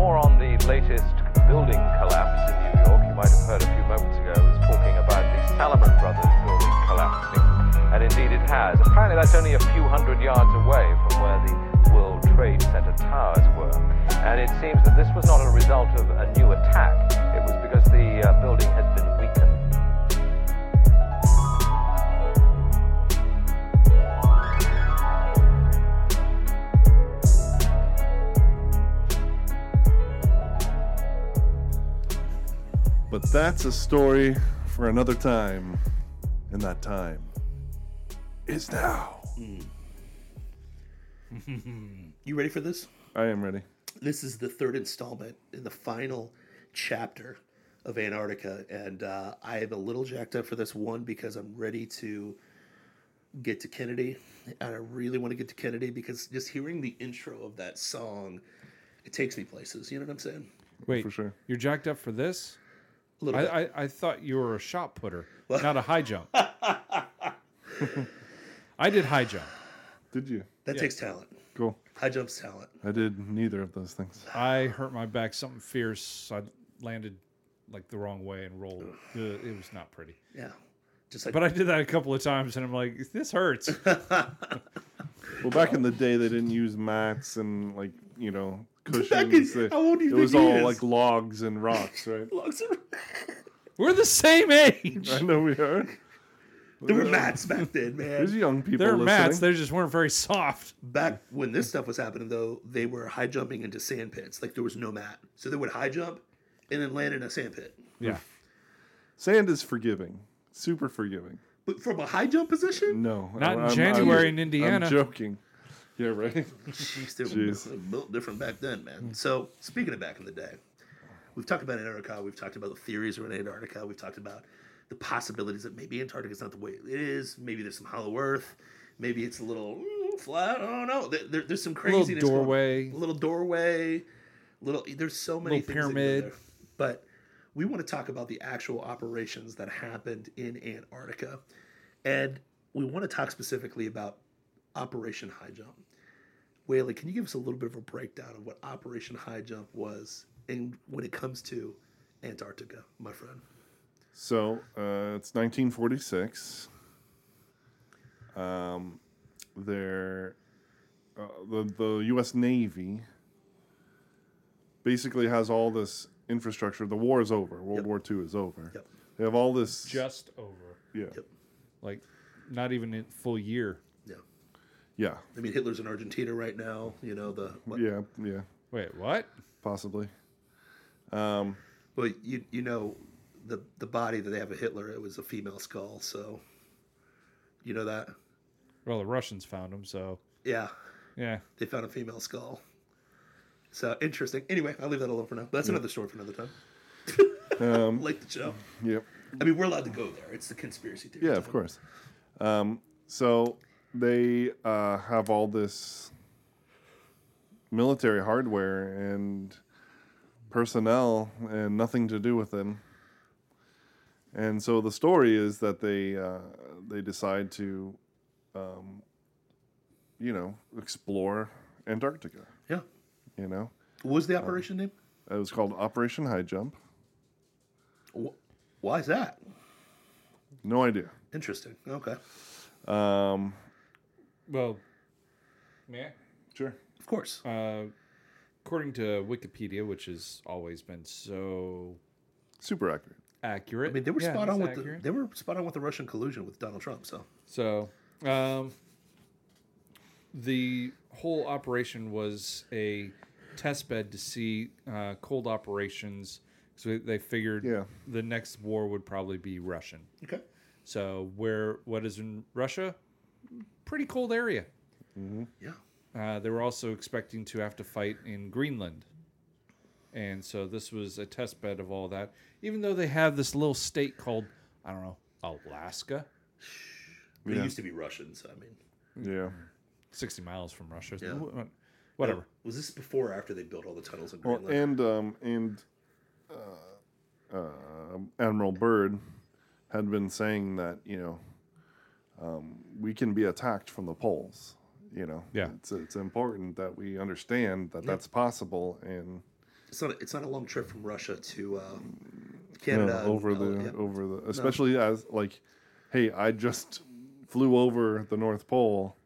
more on the latest building collapse in New York. You might have heard a few moments ago I was talking about the Salomon Brothers building collapsing. And indeed it has. Apparently that's only a few hundred yards away from where the World Trade Center towers were. And it seems that this was not a result of a new attack. It was because the uh, building had been But that's a story for another time. And that time is now. You ready for this? I am ready. This is the third installment in the final chapter of Antarctica, and uh, I am a little jacked up for this one because I'm ready to get to Kennedy, and I really want to get to Kennedy because just hearing the intro of that song, it takes me places. You know what I'm saying? Wait, For sure. You're jacked up for this? A little I, bit. I, I thought you were a shot putter, not a high jump. I did high jump. Did you? that takes talent. Cool. High jumps talent. I did neither of those things. I hurt my back something fierce. I landed like the wrong way and rolled. It was not pretty. Yeah, just like But I did that a couple of times, and I'm like, this hurts. Well, back in the day, they didn't use mats and like you know Back in- cushions. They- how old do you it was think he all is? like logs and rocks, right? Logs are- We're the same age. I know we are. there were mats back then, man. There's young people They're listening. mats. They just weren't very soft. back when this stuff was happening though they were high jumping into sand pits like there was no mat so they would high jump and then land in a sand pit Yeah. Sand is forgiving, super forgiving. But from a high jump position No, Not in January in Indiana. I'm joking. Yeah, right. Jeez, they Jeez. were built different back then man so speaking of back in the day we've talked about antarctica we've talked about the theories around antarctica we've talked about the possibilities that maybe antarctica is not the way it is maybe there's some hollow earth maybe it's a little mm, flat i don't know there, there- there's some A little craziness going doorway. a little doorway, little. There's so many Little things that go pyramid. there. But we want to talk about the actual operations that happened in Antarctica, and we want to talk specifically about Operation High Jump. Whaley, can you give us a little bit of a breakdown of what Operation High Jump was, and when it comes to Antarctica, my friend? So uh, it's 1946. Um, there, uh, the the U.S. Navy basically has all this infrastructure. The war is over. World Yep. War II is over. Yep. They have all this. Just over. yeah, Yep. Like, not even in full year. Yeah, yeah, I mean Hitler's in Argentina right now. You know the what, yeah, yeah, Wait, what? possibly. Um, Well, you you know the the body that they have of Hitler, it was a female skull. So, you know that? Well, the Russians found him, so Yeah, yeah. they found a female skull. So interesting. Anyway, I'll leave that alone for now. That's another story for another time. um, Like the show. yep. I mean, we're allowed to go there. It's the conspiracy theory. Yeah, of course. Um, so they uh, have all this military hardware and personnel and nothing to do with them. And so the story is that they uh, they decide to, um, you know, explore Antarctica. Yeah. You know, What was the operation name? it was called Operation High Jump. Wh- Why is that? No idea. Interesting. Okay. Um, Well, yeah. sure. Of course. Uh, according to Wikipedia, which has always been so Super accurate. accurate. I mean, they were Yeah, spot on with the, they were spot on with the Russian collusion with Donald Trump. So So, um, the whole operation was a test bed to see uh, cold operations. So they figured Yeah. the next war would probably be Russian. okay. So where what is in Russia? Pretty cold area. Yeah. Uh, they were also expecting to have to fight in Greenland. and so this was a test bed of all that. Even though they have this little state called I don't know Alaska, They Yeah. used to be Russian, so I mean, Yeah. sixty miles from Russia. Yeah. Wh- Whatever. Was this before or after they built all the tunnels in Well, Greenland? and um, and uh, uh, Admiral Byrd had been saying that you know um, we can be attacked from the poles. You know, Yeah. it's it's important that we understand that that's possible, and it's not. It's not a long trip from Russia to uh, you Canada. know, and- over oh, the yeah. over the especially as like, hey, I just flew over the North Pole.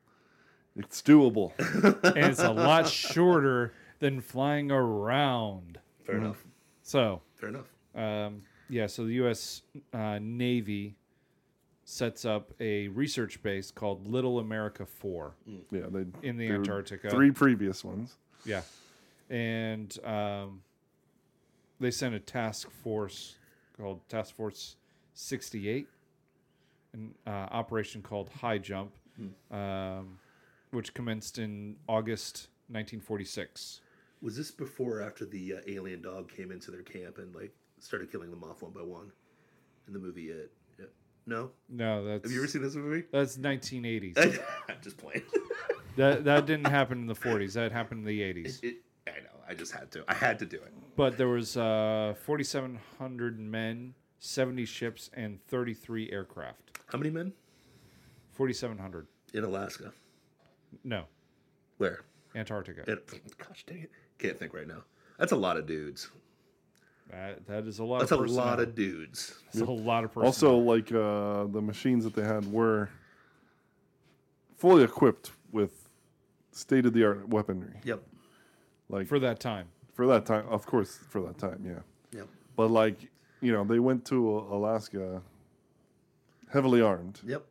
It's doable. and it's a lot shorter than flying around. Fair enough. So, Fair enough. um, yeah, so the U.S. Uh, Navy sets up a research base called Little America 4 yeah, they in the there were Antarctica. Three previous ones. Yeah. And um, they sent a task force called Task Force 68, an uh, operation called High Jump, um, which commenced in August 1946. Was this before or after the uh, alien dog came into their camp and like started killing them off one by one in the movie? It. Yeah. No. No, that's Have you ever seen this movie? that's 1980s. I'm just playing. that that didn't happen in the 40s. That happened in the 80s. it, I know. I just had to. I had to do it. But there was uh, 4,700 men, 70 ships, and 33 aircraft. How many men 4,700. in Alaska? No, Where? Antarctica. It, gosh dang it! Can't think right now. That's a lot of dudes. That, that is a lot That's of a personnel. lot of dudes. That's a lot of personnel. Also, like uh, the machines that they had were fully equipped with state of the art weaponry. Yep. Like for that time. for that time, of course, for that time, yeah. Yep. But like you know, they went to Alaska heavily armed, Yep.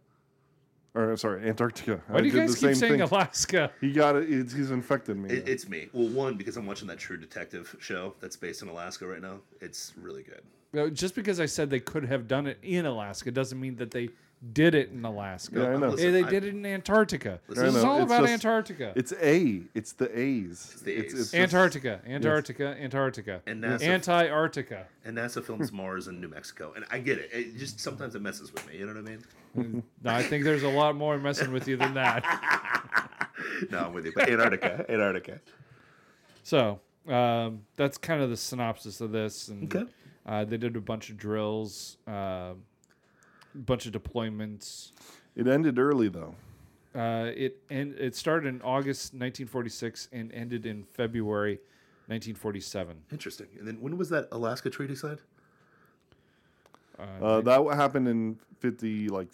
Or sorry, Antarctica. Why I do you did guys the keep same saying thing. Alaska? He got it. It's, he's infected me. It, it's me. Well, one because I'm watching that True Detective show that's based in Alaska right now. It's really good. No, Just because I said they could have done it in Alaska doesn't mean that they did it in Alaska. Yeah, I know. Hey, they I- did it in Antarctica. I This is know, all it's about just- Antarctica. It's A. It's the A's. It's the A's. just- Antarctica, Antarctica, Antarctica, And NASA- Anti-Arctica. And NASA films Mars and New Mexico. And I get it. It just sometimes it messes with me. You know what I mean? No, I think there's a lot more messing with you than that. No, I'm with you. But Antarctica. Antarctica. So um, that's kind of the synopsis of this. And Okay. uh, they did a bunch of drills, a bunch of deployments. It ended early though. Uh, it and it started in August 1946 and ended in February 1947. Interesting. And then when was that Alaska treaty signed? Uh, that happened in 50, like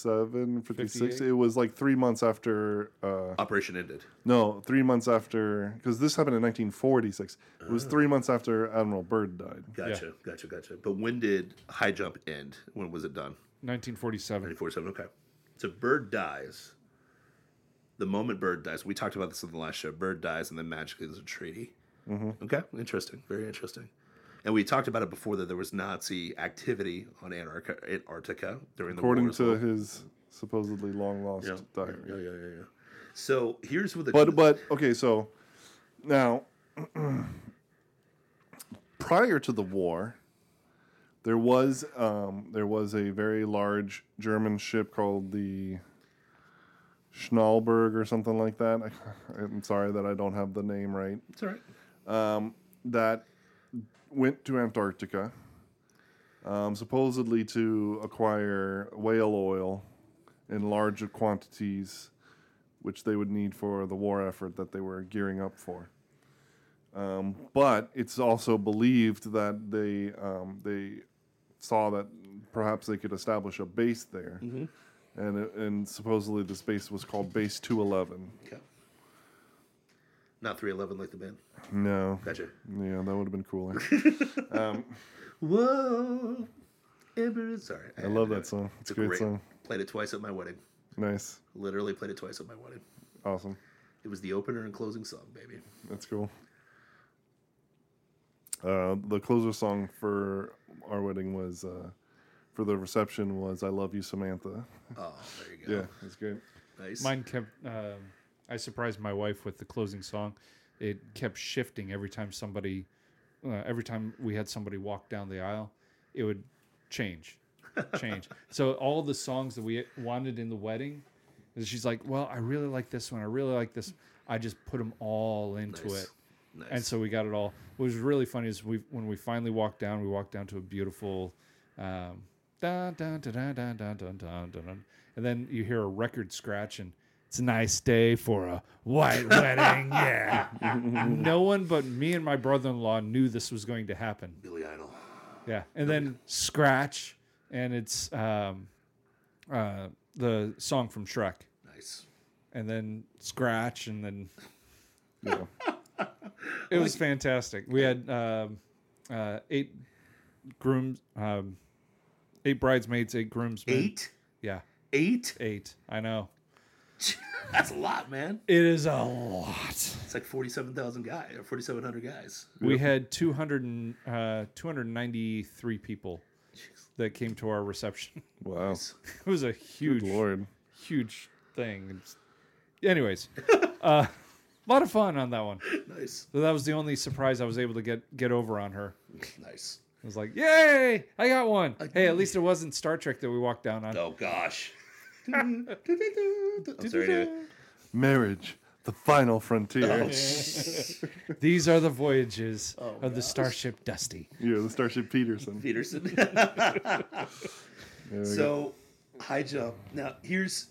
seven, 56. 58? It was like three months after. Uh, Operation ended. no, three months after. Because this happened in 1946. It was three months after Admiral Byrd died. Gotcha. Gotcha. Gotcha. But when did High Jump end? When was it done? 1947. 1947. Okay. So Byrd dies. The moment Byrd dies, we talked about this in the last show. Byrd dies, and then magically there's a treaty. Okay, interesting, very interesting. And we talked about it before that there was Nazi activity on Antarctica, Antarctica during the According war. to his supposedly long lost yeah. diary. yeah, yeah, yeah, yeah. So here's what the But but okay, so now prior to the war, there was um, there was a very large German ship called the Schnallberg or something like that. I, I'm sorry that I don't have the name right. it's all right. Um, that went to Antarctica, um, supposedly to acquire whale oil in large quantities, which they would need for the war effort that they were gearing up for. Um, but it's also believed that they um, they saw that perhaps they could establish a base there, and it, and supposedly this base was called Base Two Eleven. Okay. Not 311 like the band. No, Gotcha. yeah, that would have been cooler. um, Whoa. Amber, sorry. I love that song. It's a great song. Played it twice at my wedding. Nice, Literally played it twice at my wedding. awesome. It was the opener and closing song, baby. That's cool. Uh, the closer song for our wedding was uh, for the reception was "I Love You, Samantha." Oh, there you go. Yeah, it's great. Nice. Mine kept. Um, I surprised my wife with the closing song. It kept shifting every time somebody uh, every time we had somebody walk down the aisle, it would change, change. so all the songs that we wanted in the wedding, and she's like, "Well, I really like this one. I really like this." I just put them all into Nice. it. Nice. And so we got it all. What was really funny is we when we finally walked down, we walked down to a beautiful, um, dun, dun, dun, dun, dun, dun, dun, dun, dun, dun. and then you hear a record scratch, and it's a nice day for a white wedding. Yeah. no one but me and my brother-in-law knew this was going to happen. Billy Idol. Yeah, and then scratch, and it's um, uh, the song from Shrek, Nice. and then scratch, and then Yeah. it was fantastic. We had um, uh, eight grooms, um, eight bridesmaids, eight groomsmen. Eight? Yeah, Eight? eight. I know That's a lot, man. it is a lot. It's like 47,000 guys or 4,700 guys. We had 200 and, uh, 293 people that came to our reception. Wow. it was a huge, Good lord. huge thing. It's- Anyways, uh, a lot of fun on that one. Nice. So that was the only surprise I was able to get get over on her. Nice. I was like, "Yay! I got one." Hey, at least it wasn't Star Trek that we walked down on. Oh, gosh. I'm sorry, anyway. Marriage, the final frontier. These are the voyages Oh, of the Starship Dusty. You're the Starship Peterson. Peterson. There we go. so, high jump. Now, here's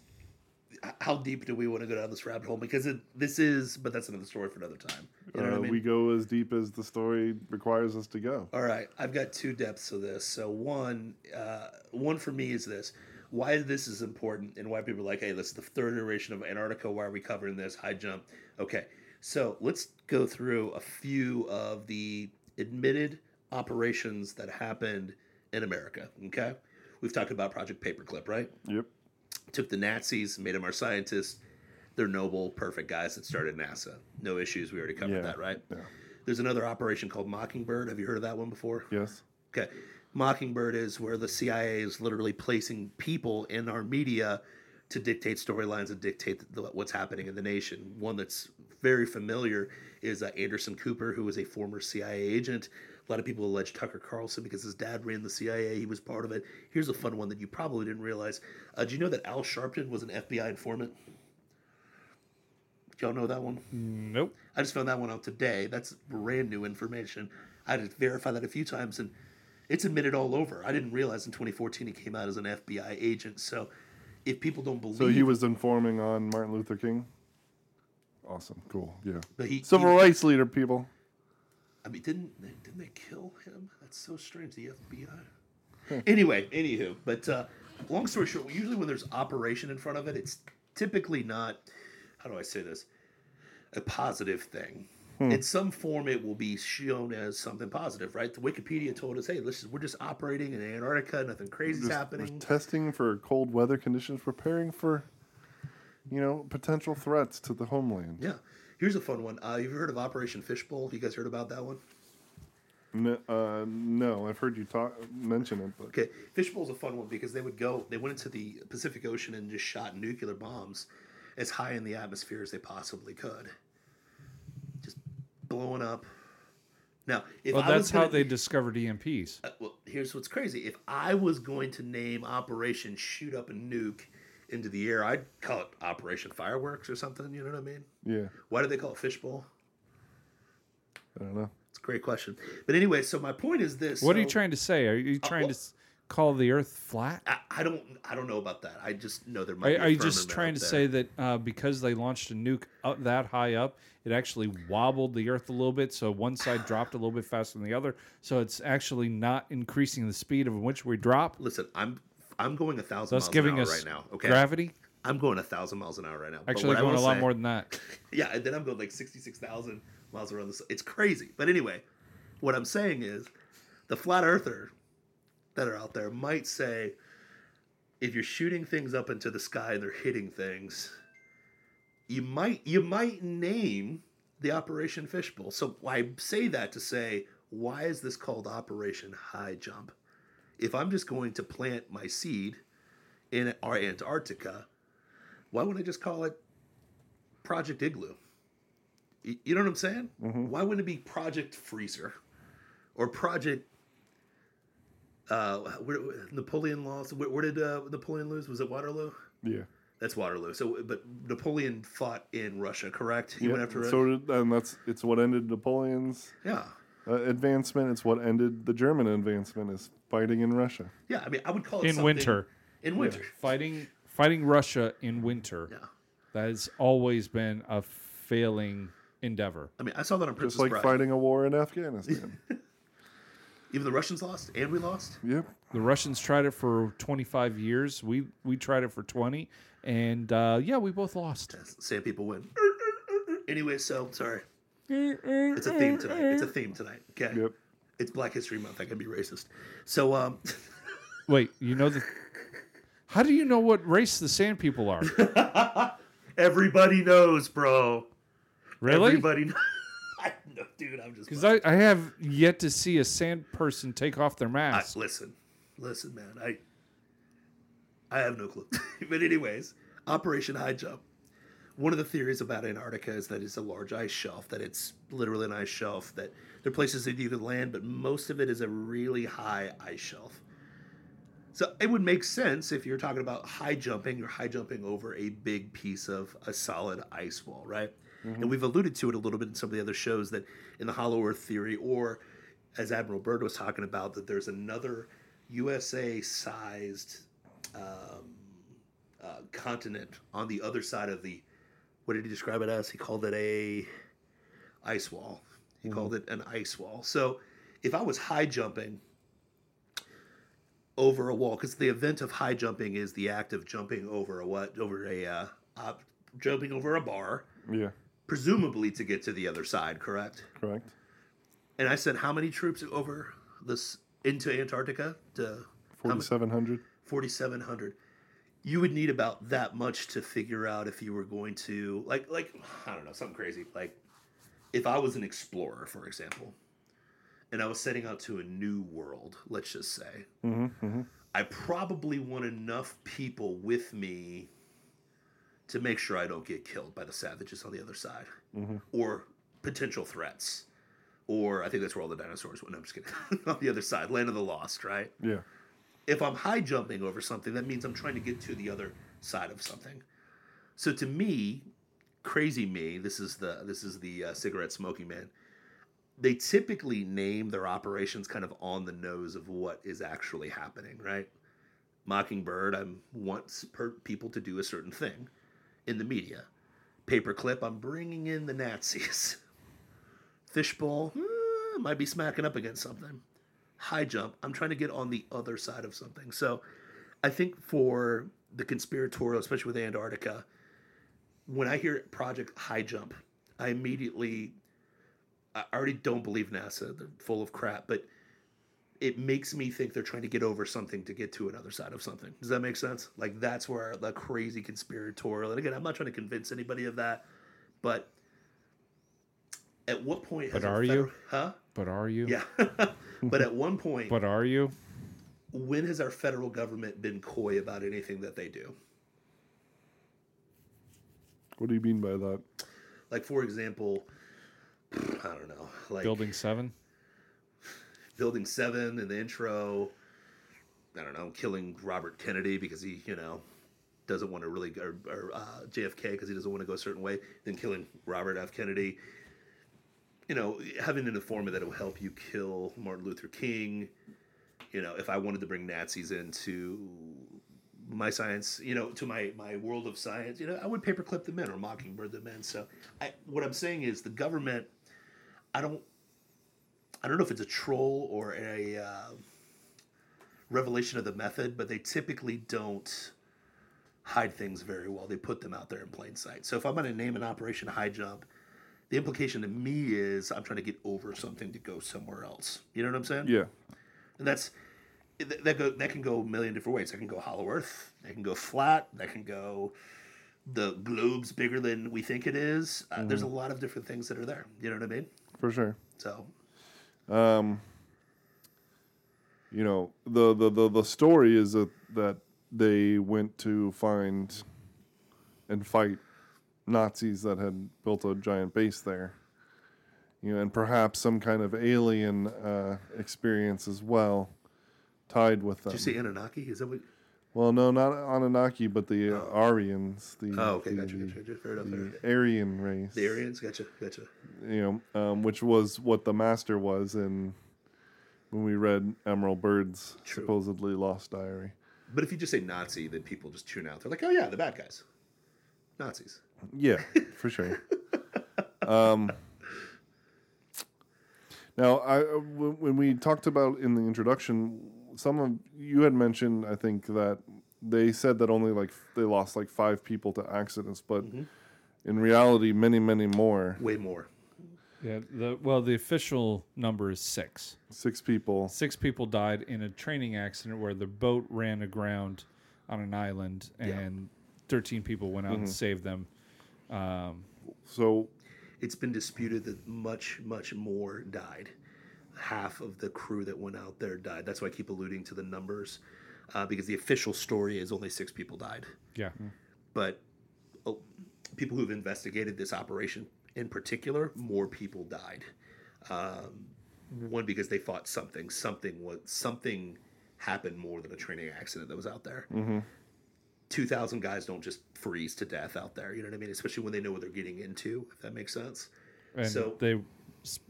how deep do we want to go down this rabbit hole? Because it, this is, but that's another story for another time. You know Uh, what I mean? We go as deep as the story requires us to go. All right, I've got two depths of this. So one, uh, one for me is this: why this is important, and why people are like, "Hey, this is the third iteration of Antarctica. Why are we covering this high jump?" Okay, so let's go through a few of the admitted operations that happened in America. Okay, we've talked about Project Paperclip, right? Yep. took the Nazis, made them our scientists. They're noble, perfect guys that started NASA. No issues. We already covered Yeah, that, right? yeah. There's another operation called Mockingbird. Have you heard of that one before? Yes. Okay. Mockingbird is where the CIA is literally placing people in our media to dictate storylines and dictate the, what's happening in the nation. One that's very familiar is uh, Anderson Cooper, who was a former CIA agent. A lot of people allege Tucker Carlson because his dad ran the CIA. He was part of it. Here's a fun one that you probably didn't realize. Uh, do you know that Al Sharpton was an FBI informant? Y'all know that one? Nope. I just found that one out today. That's brand new information. I had to verify that a few times, and it's admitted all over. I didn't realize in 2014 he came out as an FBI agent. So, if people don't believe, So he was informing on Martin Luther King. Awesome. Cool. Yeah. But he- Civil he- rights leader, people. I mean, didn't they, didn't they kill him? That's so strange. The FBI. Anyway, anywho, but uh, long story short, usually when there's operation in front of it, it's typically not. How do I say this? A positive thing. In some form, it will be shown as something positive, right? The Wikipedia told us, "Hey, listen, we're just operating in Antarctica. Nothing crazy's Just- happening." testing for cold weather conditions, preparing for, you know, potential threats to the homeland. Yeah. Here's a fun one. Uh, you've heard of Operation Fishbowl? You guys heard about that one? No, uh, no, I've heard you talk mention it, but Okay, Fishbowl's a fun one because they would go, they went into the Pacific Ocean and just shot nuclear bombs as high in the atmosphere as they possibly could. Just blowing up. Now, if Well, I that's was how gonna- they discovered EMPs. uh, well, here's what's crazy. If I was going to name Operation Shoot Up a Nuke into the air, I'd call it Operation Fireworks or something. You know what I mean? yeah, Why do they call it Fishbowl? I don't know. It's a great question. But anyway, so my point is this. What are you trying to say? Are you trying to well- s- call the Earth flat? I, I don't. I don't know about that. I just know there might. Are, be a are you just trying to there. say that uh, because they launched a nuke up that high up, it actually wobbled the Earth a little bit, so one side dropped a little bit faster than the other, so it's actually not increasing the speed of which we drop, Listen, I'm I'm going a thousand thus miles giving an hour us right now. Okay, gravity. I'm going a thousand miles an hour right now. But Actually, going a lot say- more than that. Yeah, and then I'm going like sixty-six thousand miles around the. sun. It's crazy. But anyway, what I'm saying is, the flat earther that are out there might say, if you're shooting things up into the sky and they're hitting things, you might you might name the Operation Fishbowl. So I say that to say, why is this called Operation High Jump? If I'm just going to plant my seed in our Antarctica, why wouldn't I just call it Project Igloo? You know what I'm saying? Mm-hmm. Why wouldn't it be Project Freezer? or Project. Uh, where, where- Napoleon lost. Where, where did uh, Napoleon lose? Was it Waterloo? Yeah. That's Waterloo. So, but Napoleon fought in Russia, correct? He yeah. went after it. so did, and that's it's what ended Napoleon's yeah, uh, advancement. It's what ended the German advancement is fighting in Russia. yeah. I mean, I would call it In something- winter. In winter. Fighting fighting Russia in winter. Yeah. That has always been a failing endeavor. I mean, I saw that on Princess Just like Bride. fighting a war in Afghanistan. Even the Russians lost, and we lost. yep. The Russians tried it for 25 years. We we tried it for 20, and uh, yeah, we both lost. Sand people win. Anyway, so sorry. It's a theme tonight. It's a theme tonight. Okay. Yep. It's Black History Month. I can be racist. So, um, Wait, you know the? How do you know what race the Sand People are? everybody knows, bro. Really? Everybody knows. I dude. I'm just. Because I, I have yet to see a sand person take off their I, mask. listen, listen, man. I I have no clue. but anyways, Operation High Jump. One of the theories about Antarctica is that it's a large ice shelf. That it's literally an ice shelf. That there are places that you can land, but most of it is a really high ice shelf. So it would make sense if you're talking about high jumping, you're high jumping over a big piece of a solid ice wall, right? And we've alluded to it a little bit in some of the other shows that in the Hollow Earth theory, or as Admiral Byrd was talking about, that there's another USA sized um, uh, continent on the other side of the, what did he describe it as? He called it a ice wall. He called it an ice wall. So if I was high jumping over a wall, because the event of high jumping is the act of jumping over a what? Over a, uh, uh, jumping over a bar, Yeah. Presumably to get to the other side, correct? Correct. And I said, how many troops over this into Antarctica? To Forty-seven hundred. 4,700. You would need about that much to figure out if you were going to like like I don't know something crazy like if I was an explorer, for example, and I was setting out to a new world, let's just say, Mm-hmm, I probably want enough people with me to make sure I don't get killed by the savages on the other side or potential threats. Or I think that's where all the dinosaurs went. No, I'm just kidding. on the other side, land of the lost, right? Yeah. if I'm high jumping over something, that means I'm trying to get to the other side of something. So to me, crazy me, this is the this is the uh, cigarette smoking man. They typically name their operations kind of on the nose of what is actually happening, right? Mockingbird, I want per- people to do a certain thing in the media. Paperclip, I'm bringing in the Nazis. Fishbowl, eh, might be smacking up against something high jump. I'm trying to get on the other side of something. So I think for the conspiratorial, especially with Antarctica, when I hear Project High Jump, I immediately I already don't believe NASA. They're full of crap, but it makes me think they're trying to get over something to get to another side of something. Does that make sense? Like that's where the crazy conspiratorial. And again, I'm not trying to convince anybody of that, but at what point? But has our are you? Huh? But are you? Yeah. but at one point, But are you? when has our federal government been coy about anything that they do? What do you mean by that? Like, for example, I don't know, like Building seven. Building Seven in the intro. I don't know, killing Robert Kennedy because he, you know, doesn't want to really go, or uh, JFK because he doesn't want to go a certain way. Then killing Robert F. Kennedy. You know, having an informant that will help you kill Martin Luther King. You know, if I wanted to bring Nazis into my science, you know, to my my world of science, you know, I would paperclip the men or mockingbird the men. So, I what I'm saying is the government. I don't I don't know if it's a troll or a uh, revelation of the method, but they typically don't hide things very well. They put them out there in plain sight. So if I'm going to name an operation high jump, the implication to me is I'm trying to get over something to go somewhere else. You know what I'm saying? Yeah. And that's that go, that can go a million different ways. That can go hollow Earth. That can go flat. That can go the globe's bigger than we think it is. Uh, There's a lot of different things that are there. You know what I mean? For sure. So Um, you know, the, the, the, the story is that, that they went to find and fight Nazis that had built a giant base there. you know, and perhaps some kind of alien uh, experience as well, tied with them. Did you say Anunnaki? Is that what? Well, no, not Anunnaki, but the uh, Aryans. The, Oh, okay, the, gotcha, gotcha, gotcha. Fair enough. Fair the Aryan race. The Aryans, gotcha, gotcha. you know, um, which was what the master was in when we read Admiral Byrd's True. supposedly lost diary. But if you just say Nazi, then people just tune out. They're like, oh yeah, the bad guys, Nazis. Yeah, for sure. Um, now, I uh, when we talked about in the introduction, some of you had mentioned, I think that they said that only like they lost like five people to accidents, but in reality, many, many more. Way more. Yeah. The well, the official number is six. Six people. Six people died in a training accident where the boat ran aground on an island, and thirteen people went out and saved them. Um, So It's been disputed that much, much more died. Half of the crew that went out there died. That's why I keep alluding to the numbers, uh, because the official story is only six people died. yeah. But oh, people who've investigated this operation in particular, more people died. Um, one because they fought something. Something was something happened more than a training accident that was out there. Two thousand guys don't just freeze to death out there. You know what I mean? Especially when they know what they're getting into. If that makes sense. And So- they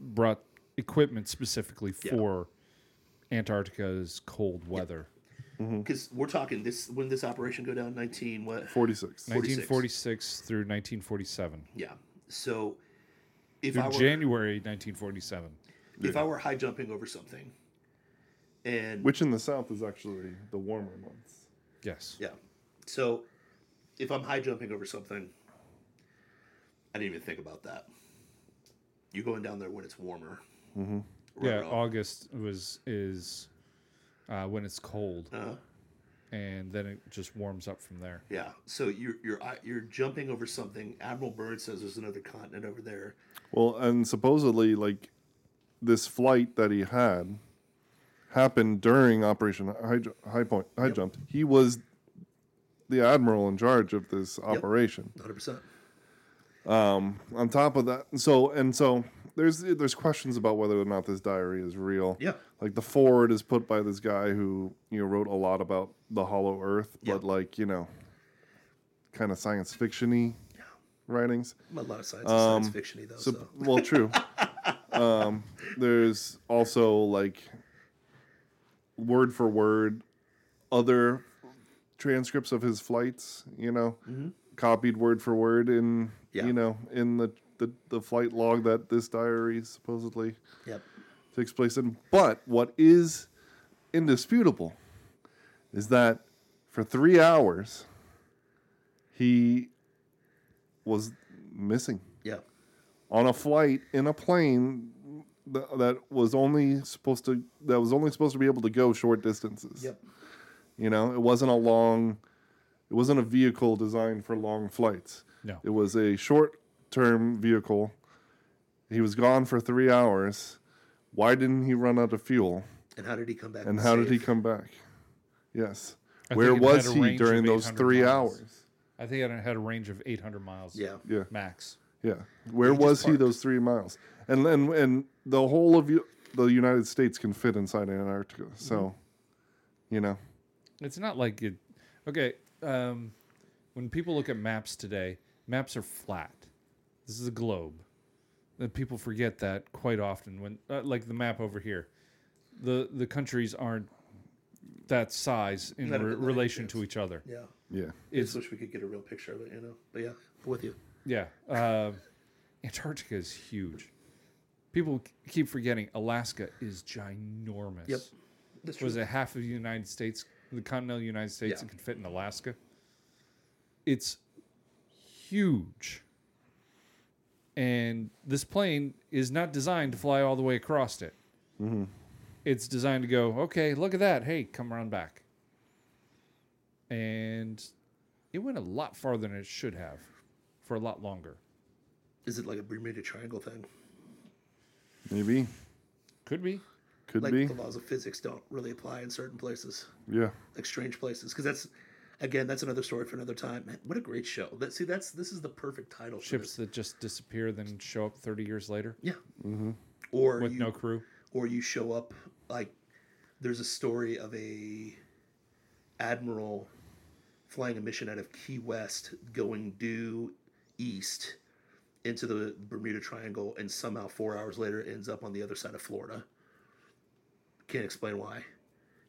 brought equipment specifically Yeah. for Antarctica's cold weather. Mm-hmm. Because we're talking this when this operation go down nineteen what 46. 1946 through 1947. yeah. So if Through I were January 1947. if I were high jumping over something, and Which in the south is actually the warmer months. Yes. Yeah. So if I'm high jumping over something, I didn't even think about that. You going down there when it's warmer. Mm-hmm. Yeah, August was is uh, when it's cold, uh, and then it just warms up from there. yeah. So you're you're you're jumping over something. Admiral Byrd says there's another continent over there. Well, and supposedly, like this flight that he had happened during Operation High, High Point High Jump. He was the admiral in charge of this operation. 100. percent On top of that, so and so there's there's questions about whether or not this diary is real. Yeah. Like the forward is put by this guy who you know wrote a lot about the Hollow Earth, Yeah. but like you know, kind of science fictiony writings. A lot of science, is science Um, fiction though. So, So, well, true. um, there's also like word for word other transcripts of his flights. You know, copied word for word in Mm-hmm. Yeah. you know in the, the the flight log that this diary supposedly yep. takes place in. But what is indisputable is that for three hours he was missing Yeah. on a flight in a plane th- that was only supposed to that was only supposed to be able to go short distances. Yep. You know, it wasn't a long it wasn't a vehicle designed for long flights. No. It was a short-term vehicle. He was gone for 3 hours. Why didn't he run out of fuel? And how did he come back? And how did he come back? Yes. I Where think it had was he during those 3 miles. hours? I think it had a range of 800 miles. Yeah. Yeah. Max. Yeah. Where He was he those three miles? And and and the whole of you, the United States can fit inside Antarctica. So, Mm-hmm. you know, It's not like it. Okay. Um, when people look at maps today, maps are flat. This is a globe. And people forget that quite often. When, uh, like the map over here, the the countries aren't that size in Not a re- bit like relation this. to each other. Yeah. yeah. I It's just wish we could get a real picture of it, you know. But yeah, I'm with you. Yeah. Uh, Antarctica is huge. People k- keep forgetting Alaska is ginormous. Yep. That's Was true. it half of the United States, the continental United States, Yeah. that can fit in Alaska? It's huge. And this plane is not designed to fly all the way across it. Mm-hmm. It's designed to go, okay, look at that. Hey, come around back. And it went a lot farther than it should have for a lot longer. Is it like a Bermuda Triangle thing? Maybe. Could be. Could Like be. the laws of physics don't really apply in certain places, Yeah. like strange places. Because that's, again, that's another story for another time. Man, what a great show! That, see, that's this is the perfect title. For Ships this. that just disappear, then show up 30 years later yeah, mm-hmm. or with you, no crew. or you show up like there's a story of a admiral flying a mission out of Key West going due east into the Bermuda Triangle and somehow 4 hours later ends up on the other side of Florida. Can't explain why.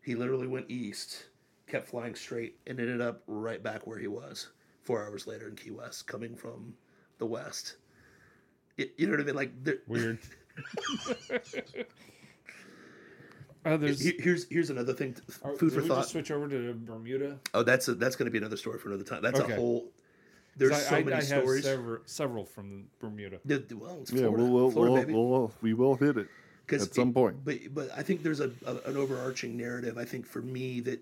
He literally went east, kept flying straight and ended up right back where he was 4 hours later in Key West coming from the west. It, you know what I mean? Like there, Weird. uh, Here- Here's here's another thing. t- oh, food for we thought. just switch over to Bermuda? Oh, that's a, that's going to be another story for another time. That's Okay. a whole. There's so I, I, many I have stories. several, several from Bermuda. Yeah, well, it's Yeah, Florida, we'll, we'll, Florida, we'll, we'll, we will hit it at some it- point. But but I think there's a, a an overarching narrative. I think for me that th-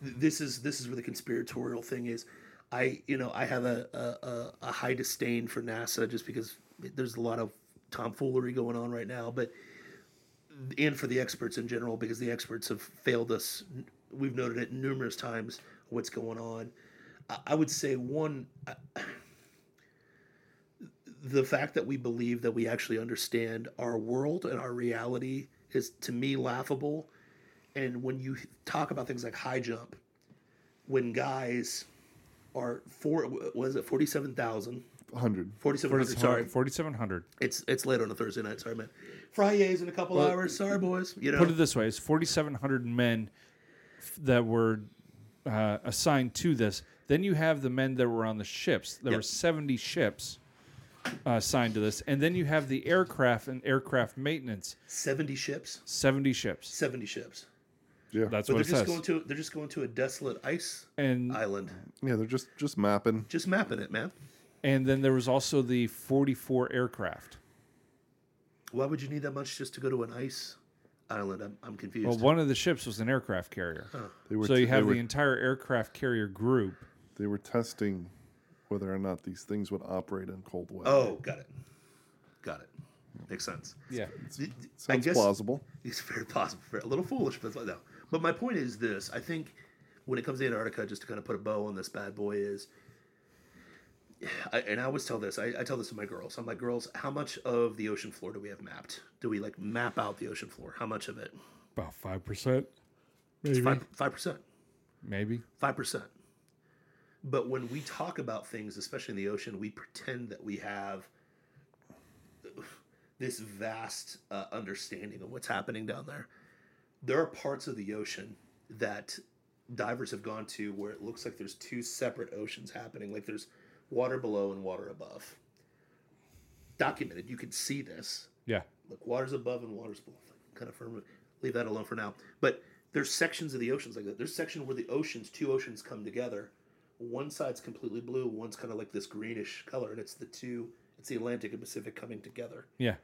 this is this is where the conspiratorial thing is. I you know I have a a, a, high disdain for NASA just because there's a lot of tomfoolery going on right now, but and for the experts in general because the experts have failed us. We've noted it numerous times what's going on. I, I would say one. I, the fact that we believe that we actually understand our world and our reality is to me laughable. And when you talk about things like high jump, when guys are four, was it 47,000? 100. 4,700, sorry. 4,700. It's it's late on a Thursday night, sorry, man. Fridays in a couple hours, sorry, boys. You know, Put it this way: it's 4,700 men that were uh, assigned to this. Then you have the men that were on the ships. There Yep. were 70 ships uh, assigned to this, and then you have the aircraft and aircraft maintenance. 70 ships, 70 ships. 70 ships. Yeah. That's But what they're it just says. going to they're just going to a desolate ice and island. yeah, they're just, just mapping. Just mapping it, man. and then there was also the 44 aircraft. Why would you need that much just to go to an ice island? I'm, I'm confused. Well, one of the ships was an aircraft carrier. They were, So you they have were, the entire aircraft carrier group. they were testing whether or not these things would operate in cold weather. Oh, got it. Got it. Makes sense. Yeah. I Sounds guess plausible. it's very possible. A little foolish, but no. But my point is this: I think when it comes to Antarctica, just to kind of put a bow on this bad boy, is, I, and I always tell this. I, I tell this to my girls. I'm like, girls, how much of the ocean floor do we have mapped? Do we like map out the ocean floor? How much of it? About 5%. It's five five percent. Maybe. Five percent. But when we talk about things, especially in the ocean, we pretend that we have this vast uh, understanding of what's happening down there. There are parts of the ocean that divers have gone to where it looks like there's two separate oceans happening, like there's water below and water above. Documented, you can see this. Yeah. Look, water's above and water's below. Kind of firm. Leave that alone for now. But there's sections of the oceans like that. There's section where the oceans, two oceans, come together. One side's completely blue. One's kind of like this greenish color, and it's the two. It's the Atlantic and Pacific coming together. Yeah.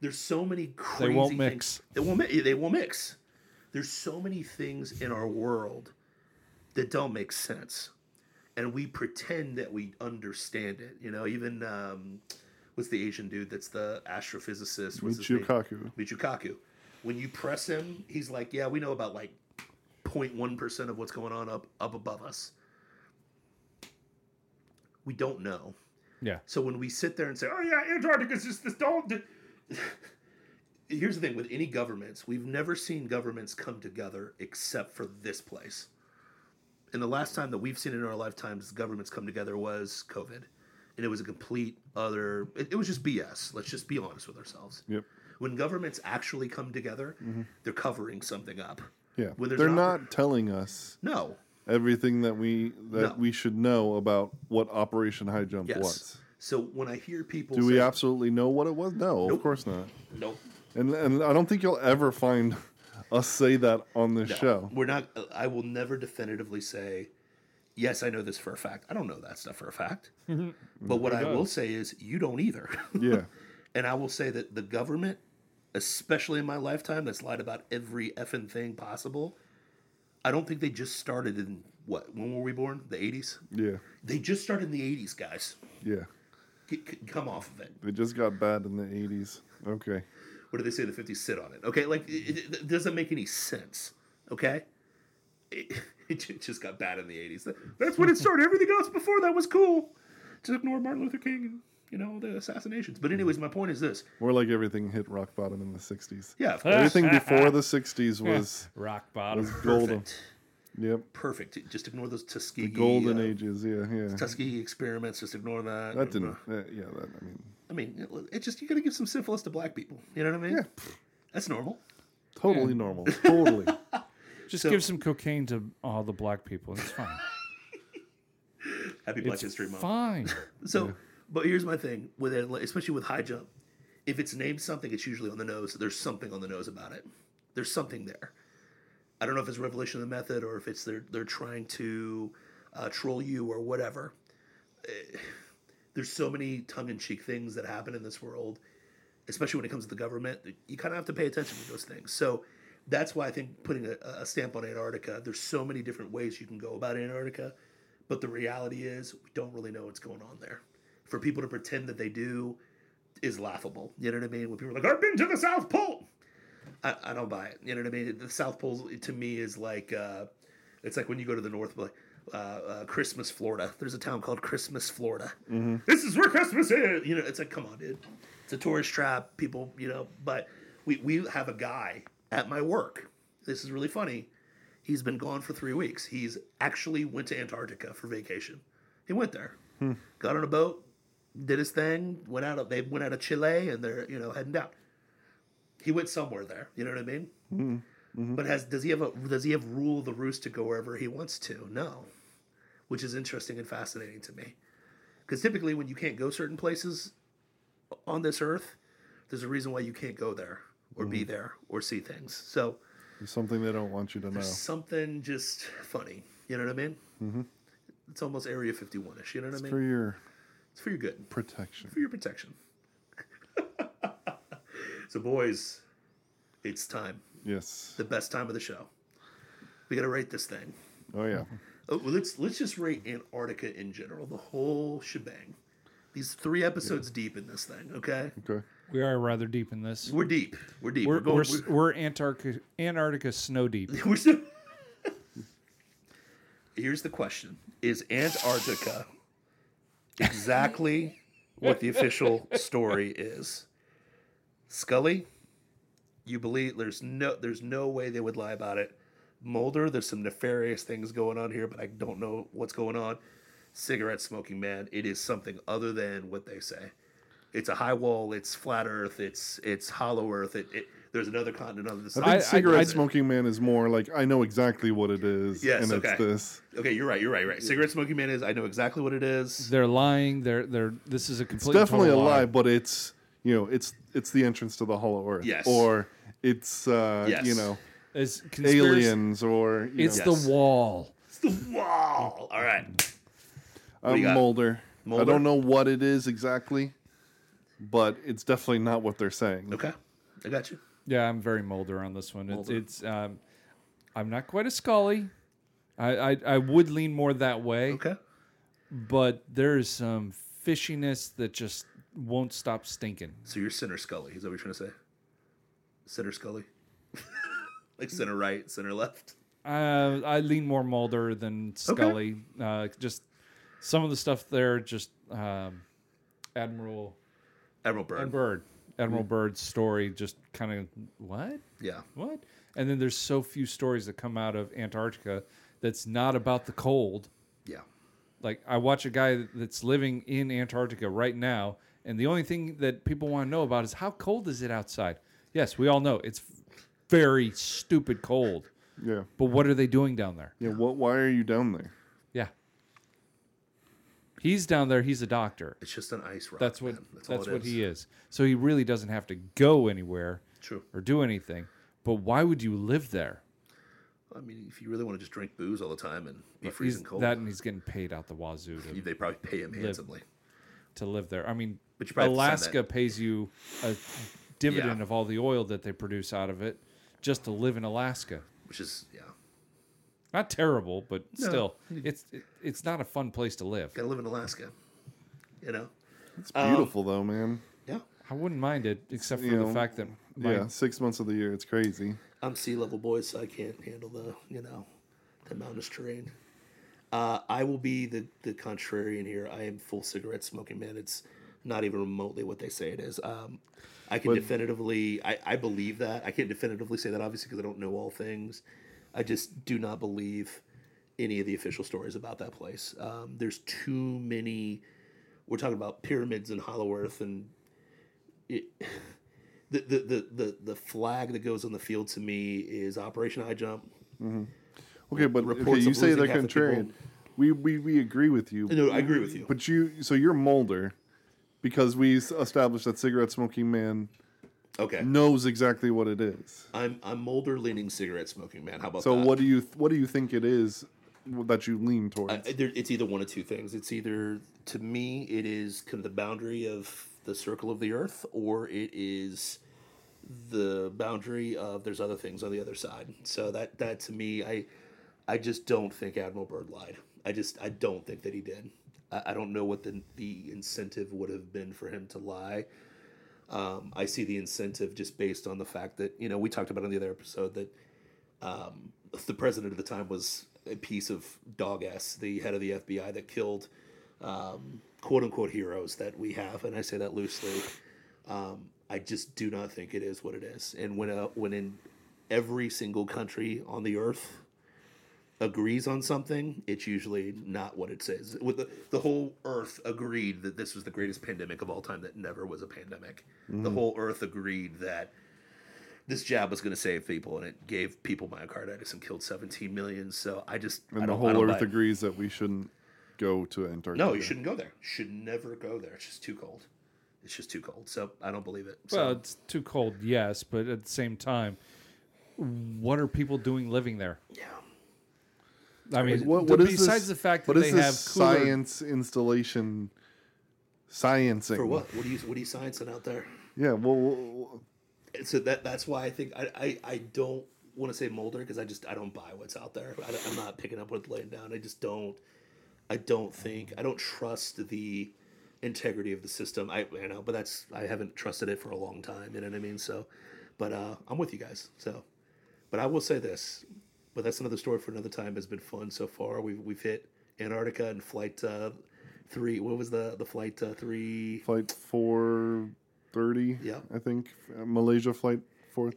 There's so many crazy. they won't things- mix. They won't. mi- They won't mix. There's so many things in our world that don't make sense, and we pretend that we understand it. You know, even um, what's the Asian dude that's the astrophysicist? What's his name? Michio Kaku. Michio Kaku. When you press him, he's like, "Yeah, we know about like 0.1 percent of what's going on up up above us. We don't know." Yeah. So when we sit there and say, "Oh yeah, Antarctica's just this don't," here's the thing: with any governments, we've never seen governments come together except for this place. And the last time that we've seen in our lifetimes governments come together was COVID, and it was a complete other. It, it was just BS. Let's just be honest with ourselves. Yep. When governments actually come together, mm-hmm. they're covering something up. Yeah. They're not telling us No, everything that we that No. we should know about what Operation High Jump yes. was. So when I hear people, Do say, we absolutely know what it was? No, Nope. of course not. Nope. And and I don't think you'll ever find us say that on this show. We're not. I will never definitively say, yes, I know this for a fact. I don't know that stuff for a fact. but what I will say is, you don't either. Yeah. and I will say that the government, especially in my lifetime, that's lied about every effing thing possible. I don't think they just started in what? When were we born? The eighties. Yeah. They just started in the eighties, guys. Yeah. Get, c- come off of it. It just got bad in the 80s. Okay. What do they say? The fifties sit on it. Okay, like it, it- it doesn't make any sense. Okay, it, it just got bad in the 80s. That's when it started. Everything else before that was cool. Just ignore Martin Luther King and, you know, the assassinations. But, anyways, my point is this. More like everything hit rock bottom in the '60s. Yeah, of course. Everything before the '60s was Rock bottom. was golden. Perfect. Yep, Perfect. Just ignore those Tuskegee. The golden uh, ages. Yeah, yeah. Tuskegee experiments. Just ignore that. That didn't. Uh, yeah, that. I mean, I mean, it, it just, you got to give some syphilis to black people. You know what I mean? Yeah. That's normal. totally normal. Totally. Just So- give some cocaine to all the black people. It's fine. Happy Black it's History Month. fine. So, but here's my thing with it, especially with high jump. If it's named something, it's usually on the nose. There's something on the nose about it. There's something there. I don't know if it's revelation of the method or if it's they're they're trying to uh, troll you or whatever. There's so many tongue-in-cheek things that happen in this world, especially when it comes to the government. You kind of have to pay attention to those things. So that's why I think putting a, a stamp on Antarctica. There's so many different ways you can go about Antarctica, but the reality is we don't really know what's going on there. For people to pretend that they do is laughable. You know what I mean? When people are like, "I've been to the South Pole," I, I don't buy it. You know what I mean? The South Pole to me is like uh, it's like when you go to the North, like uh, uh, Christmas, Florida. There's a town called Christmas, Florida. This is where Christmas is. You know, it's like, come on, dude. It's a tourist trap. People, you know, but we we have a guy at my work. This is really funny. He's been gone for three weeks. He's actually went to Antarctica for vacation. He went there, got on a boat, did his thing, went out. Of, they went out of Chile, and they're you know heading down. He went somewhere there. You know what I mean? Mm-hmm. Mm-hmm. But has does he have a does he have rule of the roost to go wherever he wants to? No, which is interesting and fascinating to me. Because typically, when you can't go certain places on this earth, there's a reason why you can't go there or be mm-hmm. there or see things. So There's something they don't want you to know. something just funny. You know what I mean? Mm-hmm. It's almost Area 51 ish. You know what I mean? For your it's for your good, protection. for your protection. So, boys, it's time. Yes. The best time of the show. We got to rate this thing. Oh yeah. Oh, well, let's let's just rate Antarctica in general, the whole shebang. These three episodes deep in this thing. Okay, Okay. We are rather deep in this. we're deep. We're deep. We're, We're, going. we're, we're Antarctica, Antarctica snow deep. We're, we're. Here's the question: Is Antarctica exactly what the official story is? Scully, you believe there's no there's no way they would lie about it. Mulder, there's some nefarious things going on here, but I don't know what's going on. Cigarette smoking man, it is something other than what they say. It's a high wall. It's flat Earth. It's it's hollow Earth. It, it there's another continent on the I side. think cigarette I- smoking man is more like I know exactly what it is, Yes, and okay. it's this. Okay, you're right. You're right. Right. Cigarette smoking man is. I know exactly what it is. They're lying. They're they're. This is a completely. It's complete. definitely a total lie, but it's you know it's it's the entrance to the Hollow Earth, Yes. or it's uh, Yes. you know It's conspiracy- aliens, or you It's know, Yes. the wall. It's the wall. All right. uh, do you got? Mulder. I don't know what it is exactly, but it's definitely not what they're saying. Okay. I got you. Yeah, I'm very Mulder on this one. It's, it's um, I'm not quite a Scully. I, I I would lean more that way, Okay. but there's some fishiness that just won't stop stinking. So you're center Scully. Is that what you're trying to say? Center Scully. like center right, center left. Uh, I lean more Mulder than Scully. Uh, just some of the stuff there, just um, Admiral Admiral Byrne. and Byrd, Admiral Byrd's story, just kind of what, Yeah. what? And then there's so few stories that come out of Antarctica that's not about the cold. Yeah. Like I watch a guy that's living in Antarctica right now, and the only thing that people want to know about is how cold is it outside. Yes, we all know it's very stupid cold. Yeah, But what are they doing down there? yeah. What? Why are you down there? Yeah. He's down there. He's a doctor. It's just an ice rock. That's what man. that's, all it what he is. So he really doesn't have to go anywhere True. or do anything. But why would you live there? I mean, if you really want to just drink booze all the time and be He's, freezing cold, that and he's getting paid out the wazoo to, they probably pay him handsomely. to live there. I mean, But you probably have to sign Alaska pays you a dividend Yeah. of all the oil that they produce out of it just to live in Alaska. Which is, yeah. Not terrible, but No. still, it's it, it's not a fun place to live. Gotta live in Alaska. You know? It's Um, beautiful though, man. Yeah. I wouldn't mind it, except for You the know, fact that my yeah, six months of the year, it's crazy. I'm sea level boys, so I can't handle the, you know, the mountainous terrain. Uh, I will be the the contrarian here. I am full cigarette smoking man. It's not even remotely what they say it is. Um, I can But- definitively, I, I believe that. I can't definitively say that, obviously, because I don't know all things. I just do not believe any of the official stories about that place. Um, there's too many. We're talking about pyramids and Hollow Earth, and it, the, the the the the flag that goes on the field to me is Operation Highjump. Okay, but okay, you say they're half the contrarian. We, we we agree with you. No, I agree with you. But you, so you're Mulder, because we established that cigarette smoking man Okay, knows exactly what it is. I'm I'm Mulder leaning cigarette smoking man. How about that? So that? what do you what do you think it is that you lean towards? I, there, it's either one of two things. It's either to me, it is kind of the boundary of the circle of the Earth, or it is the boundary of there's other things on the other side. So that that to me, I I just don't think Admiral Byrd lied. I just I don't think that he did. I, I don't know what the the incentive would have been for him to lie. Um, I see the incentive just based on the fact that you know we talked about in the other episode that um, the president at the time was a piece of dog ass, the head of the FBI that killed um, quote unquote heroes that we have, and I say that loosely. Um, I just do not think it is what it is. And when uh, when in every single country on the earth agrees on something, it's usually not what it says. With the, the whole earth agreed that this was the greatest pandemic of all time that never was a pandemic. The mm. whole earth agreed that this jab was going to save people, and it gave people myocarditis and killed 17 million. So I just I and the don't- I whole don't Earth agrees that we shouldn't go to Antarctica. No, you shouldn't go there. Should never go there. It's just too cold. It's just too cold. So I don't believe it. So Well, it's too cold, yes, but at the same time, what are people doing living there? yeah. I mean, What, the- what is besides this, the fact that what they is have cooler, science installation sciencing For what? What are you What are you sciencing out there? Yeah, well, well, so that that's why I think I I, I don't want to say Mulder because I just I don't buy what's out there. I, am not picking up what's laying down. I just don't. I don't think I don't trust the integrity of the system. I you know, but that's I haven't trusted it for a long time. You know what I mean? So, but uh, I'm with you guys. So, but I will say this. But that's another story for another time. It's been fun so far. We've we've hit Antarctica and flight uh, three. What was the the flight uh, three? flight four thirty. Yeah. I think uh, Malaysia flight four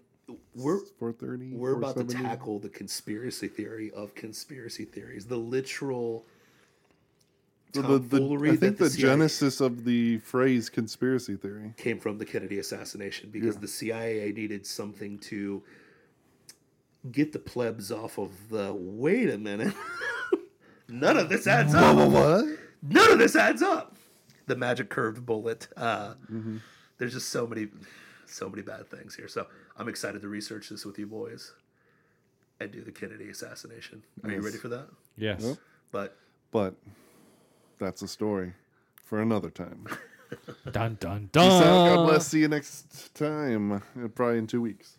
We're four thirty. We're about to tackle the conspiracy theory of conspiracy theories, the literal the, the, tomfoolery I think the, the, CIA genesis of the phrase conspiracy theory. came from the Kennedy assassination because the CIA needed something to get the plebs off of the. Wait a minute, none of this adds up. What? None of this adds up. The magic curved bullet. Uh, Mm-hmm. There's just so many, so many bad things here. So I'm excited to research this with you boys and do the Kennedy assassination. Are you ready for that? yes, Yep. But But that's a story for another time. dun dun Peace out. God bless. See you next time. uh, Probably in two weeks.